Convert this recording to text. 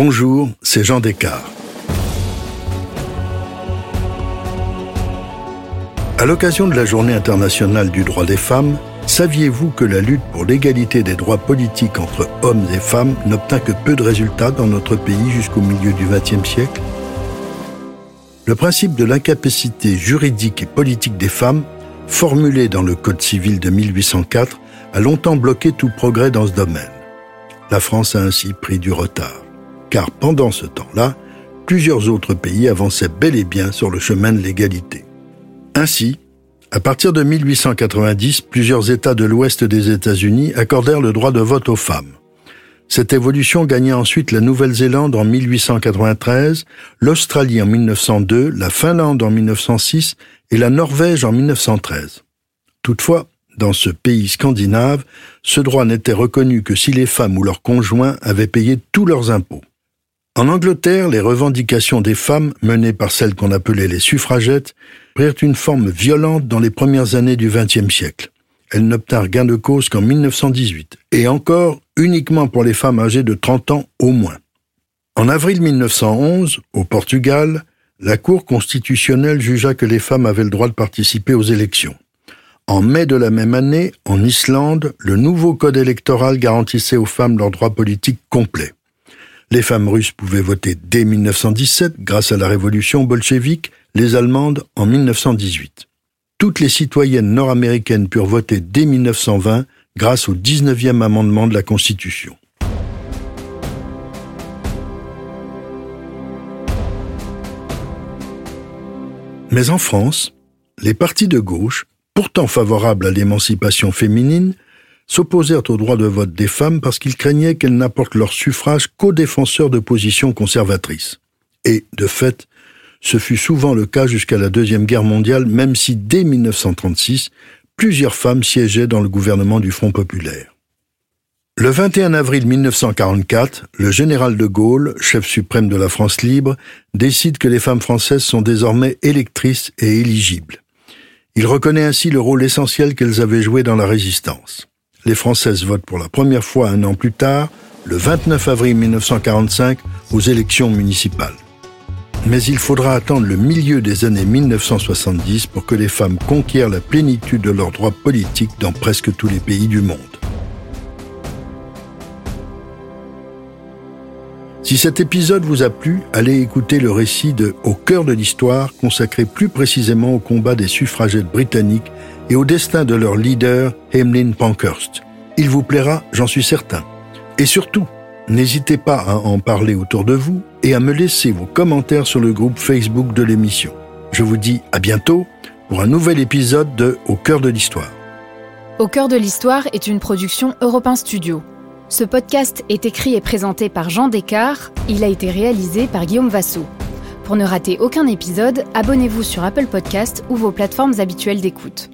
Bonjour, c'est Jean Descartes. À l'occasion de la Journée internationale du droit des femmes, saviez-vous que la lutte pour l'égalité des droits politiques entre hommes et femmes n'obtint que peu de résultats dans notre pays jusqu'au milieu du XXe siècle? Le principe de l'incapacité juridique et politique des femmes, formulé dans le Code civil de 1804, a longtemps bloqué tout progrès dans ce domaine. La France a ainsi pris du retard car pendant ce temps-là, plusieurs autres pays avançaient bel et bien sur le chemin de l'égalité. Ainsi, à partir de 1890, plusieurs États de l'ouest des États-Unis accordèrent le droit de vote aux femmes. Cette évolution gagna ensuite la Nouvelle-Zélande en 1893, l'Australie en 1902, la Finlande en 1906 et la Norvège en 1913. Toutefois, dans ce pays scandinave, ce droit n'était reconnu que si les femmes ou leurs conjoints avaient payé tous leurs impôts. En Angleterre, les revendications des femmes, menées par celles qu'on appelait les suffragettes, prirent une forme violente dans les premières années du XXe siècle. Elles n'obtinrent gain de cause qu'en 1918, et encore uniquement pour les femmes âgées de 30 ans au moins. En avril 1911, au Portugal, la Cour constitutionnelle jugea que les femmes avaient le droit de participer aux élections. En mai de la même année, en Islande, le nouveau code électoral garantissait aux femmes leurs droits politiques complets. Les femmes russes pouvaient voter dès 1917 grâce à la révolution bolchevique, les Allemandes en 1918. Toutes les citoyennes nord-américaines purent voter dès 1920 grâce au 19e amendement de la Constitution. Mais en France, les partis de gauche, pourtant favorables à l'émancipation féminine, s'opposèrent au droit de vote des femmes parce qu'ils craignaient qu'elles n'apportent leur suffrage qu'aux défenseurs de positions conservatrices. Et, de fait, ce fut souvent le cas jusqu'à la Deuxième Guerre mondiale, même si dès 1936, plusieurs femmes siégeaient dans le gouvernement du Front populaire. Le 21 avril 1944, le général de Gaulle, chef suprême de la France libre, décide que les femmes françaises sont désormais électrices et éligibles. Il reconnaît ainsi le rôle essentiel qu'elles avaient joué dans la résistance les Françaises votent pour la première fois un an plus tard, le 29 avril 1945, aux élections municipales. Mais il faudra attendre le milieu des années 1970 pour que les femmes conquièrent la plénitude de leurs droits politiques dans presque tous les pays du monde. Si cet épisode vous a plu, allez écouter le récit de Au cœur de l'histoire, consacré plus précisément au combat des suffragettes britanniques et au destin de leur leader, Emmeline Pankhurst. Il vous plaira, j'en suis certain. Et surtout, n'hésitez pas à en parler autour de vous et à me laisser vos commentaires sur le groupe Facebook de l'émission. Je vous dis à bientôt pour un nouvel épisode de Au cœur de l'histoire. Au cœur de l'histoire est une production Europe Studio. Ce podcast est écrit et présenté par Jean Descartes. Il a été réalisé par Guillaume Vassou. Pour ne rater aucun épisode, abonnez-vous sur Apple Podcast ou vos plateformes habituelles d'écoute.